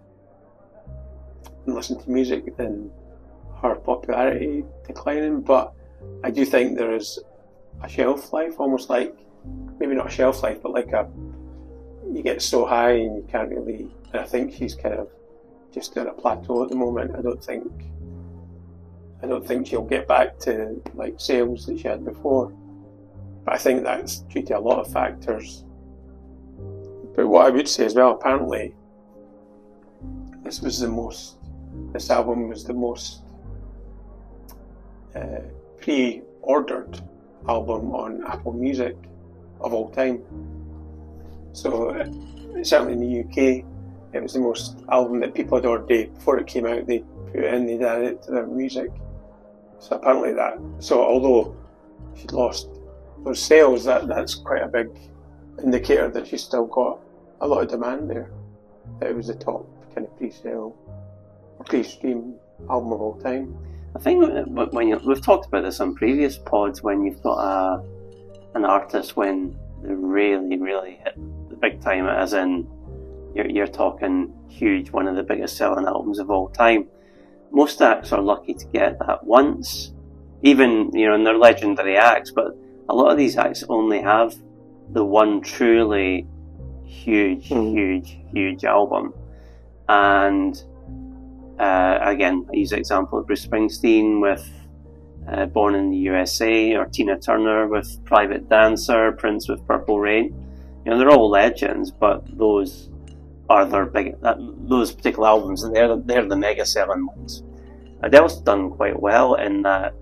and listen to music than her popularity declining. But I do think there is a shelf life, almost like maybe not a shelf life, but like a you get so high and you can't really. And I think she's kind of just on a plateau at the moment. I don't think I don't think she'll get back to like sales that she had before. But I think that's due to a lot of factors. But what I would say as well, apparently, this was the most. This album was the most uh, pre-ordered album on Apple Music of all time. So uh, certainly in the UK, it was the most album that people had ordered before it came out. They put it in, they added it to their music. So apparently that. So although she lost those sales, that that's quite a big indicator that she's still got a lot of demand there. That it was the top kind of pre-sale, pre-stream album of all time. I think uh, when you, we've talked about this on previous pods, when you've got a an artist when they really, really hit the big time, as in you're, you're talking huge, one of the biggest selling albums of all time. Most acts are lucky to get that once, even you know, and they're legendary acts. But a lot of these acts only have the one truly huge, hmm. huge, huge album, and uh, again, I use the example of Bruce Springsteen with uh, Born in the USA, or Tina Turner with Private Dancer, Prince with Purple Rain. You know, they're all legends, but those are their big. That, those particular albums, and they're they're the mega selling ones. Adele's done quite well in that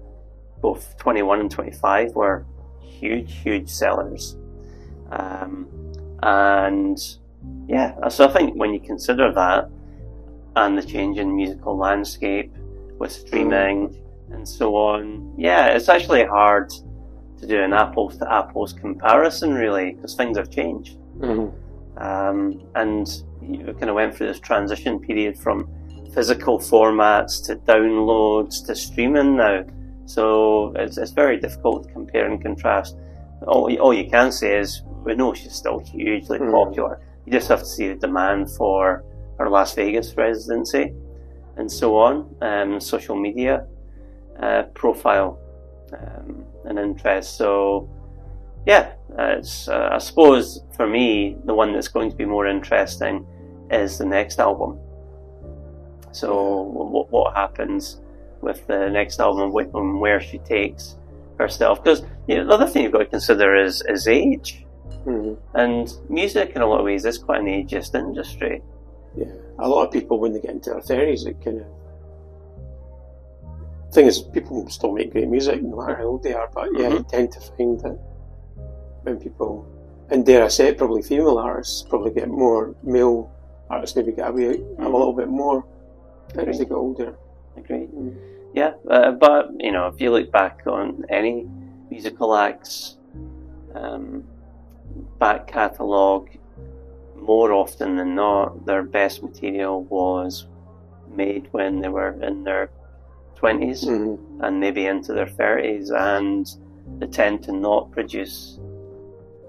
both 21 and 25 were huge, huge sellers. Um, and yeah, so I think when you consider that, and the change in musical landscape with streaming and so on. Yeah, it's actually hard to do an apples to apples comparison, really, because things have changed. Mm-hmm. Um, and you kind of went through this transition period from physical formats to downloads to streaming now. So it's, it's very difficult to compare and contrast. All, all you can say is we know she's still hugely Mm. popular. You just have to see the demand for her Las Vegas residency and so on, um, social media uh, profile um, and interest. So, yeah, uh, it's, uh, I suppose for me, the one that's going to be more interesting is the next album. So, what, what happens with the next album and where she takes herself? Because you know, the other thing you've got to consider is, is age. Mm-hmm. And music, in a lot of ways, is quite an ageist industry. Yeah, a lot of people when they get into their thirties, it kind of. Thing is, people still make great music no matter how old they are, but yeah, you tend to find that when people, and dare I say it, probably female artists probably get more male artists maybe get away a little bit more as they get older. Agreed. Yeah, uh, but you know, if you look back on any musical acts, um, back catalogue, more often than not, their best material was made when they were in their 20s Mm-hmm. and maybe into their 30s, and they tend to not produce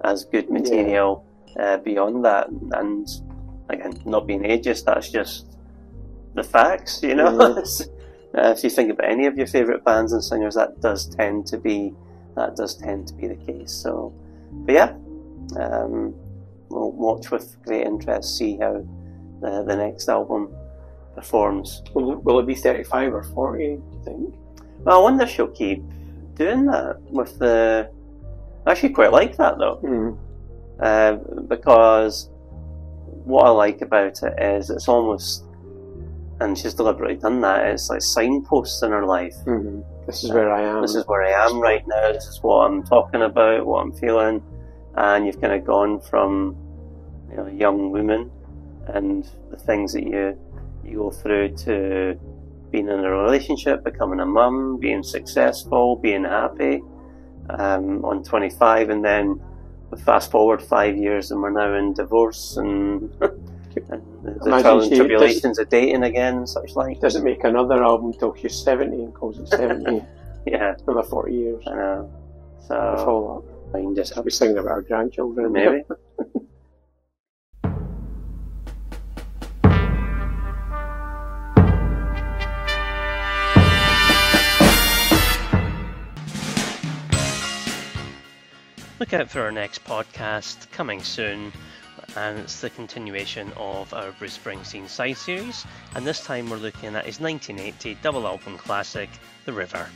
as good material uh, beyond that. And again, not being ageist, that's just the facts, you know. Mhm. uh, if you think about any of your favourite bands and singers, that does tend to be that does tend to be the case. So, but yeah, um, we'll watch with great interest, see how the, the next album performs. Will, it- will it be 35 or 40, do you think? Well, I wonder if she'll keep doing that with the. I actually quite like that though, Mm. uh, because what I like about it is it's almost, and she's deliberately done that. It's like signposts in her life. Mm-hmm. This is where I am. This is where I am right now. This is what I'm talking about, what I'm feeling, and you've kind of gone from, you know, a young woman and the things that you you go through to being in a relationship, becoming a mum, being successful, being happy, um, on 25, and then fast forward five years and we're now in divorce and, and the Imagine trials and tribulations of dating again and such like. Doesn't make another album till she's 70 and calls it 70. Yeah. Another 40 years. I know. So, follow up. I can just I'll be singing about our grandchildren. Maybe. Look out for our next podcast coming soon, and it's the continuation of our Bruce Springsteen side series. And this time we're looking at his 1980 double album classic, The River.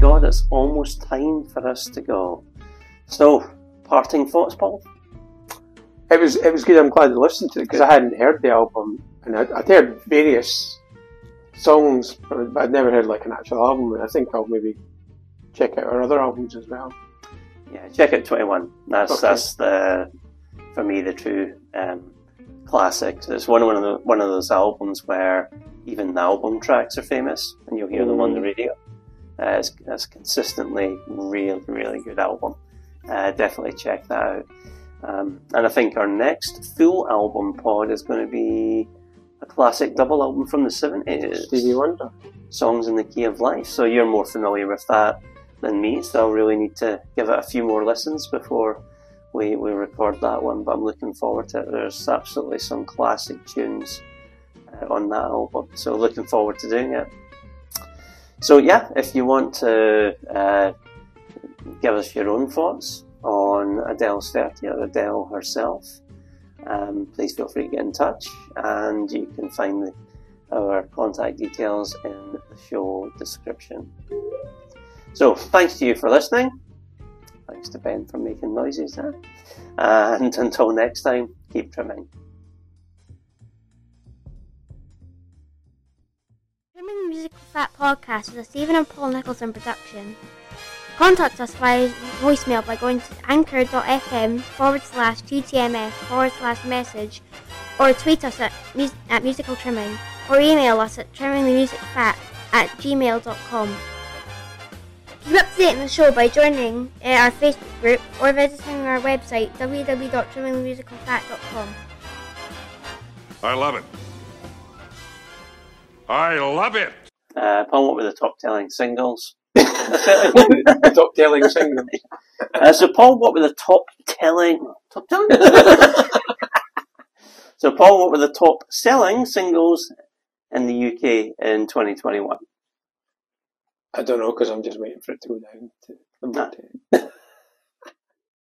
God, it's almost time for us to go. So, parting thoughts, Paul? It was it was good. I'm glad I listened to it because I hadn't heard the album, and I'd, I'd heard various songs, but I'd never heard like an actual album. And I think I'll maybe check out our other albums as well. Yeah, check out 21. That's Okay. that's the for me the true um, classic. It's one one of the one of those albums where even the album tracks are famous, and you'll hear them on the Mm. radio. It's, it's consistently really really good album. Uh, definitely check that out. Um, and I think our next full album pod is going to be a classic double album from the 70s. Stevie Wonder. Songs in the Key of Life. So you're more familiar with that than me, so I'll really need to give it a few more listens before we, we record that one. But I'm looking forward to it. There's absolutely some classic tunes uh, on that album, so looking forward to doing it. So yeah, if you want to uh, give us your own thoughts on Adele's 30 or Adele herself, um, please feel free to get in touch, and you can find the, our contact details in the show description. So, thanks to you for listening. Thanks to Ben for making noises there. And until next time, keep trimming. Musical Fat podcast is a Stephen and Paul Nicholson production. Contact us via voicemail by going to anchor.fm forward slash TTMF forward slash message or tweet us at, mus- at musical trimming or email us at trimmingthemusicfat at gmail.com. Keep up to date on the show by joining uh, our Facebook group or visiting our website www.trimmingthemusicalfat.com. I love it. I love it. Uh, Paul, what were the top telling singles? top telling singles. Uh, so, Paul, what were the top telling? Top telling? so, Paul, what were the top selling singles in the UK in 2021? I don't know because I'm just waiting for it to go down to Ah. 10.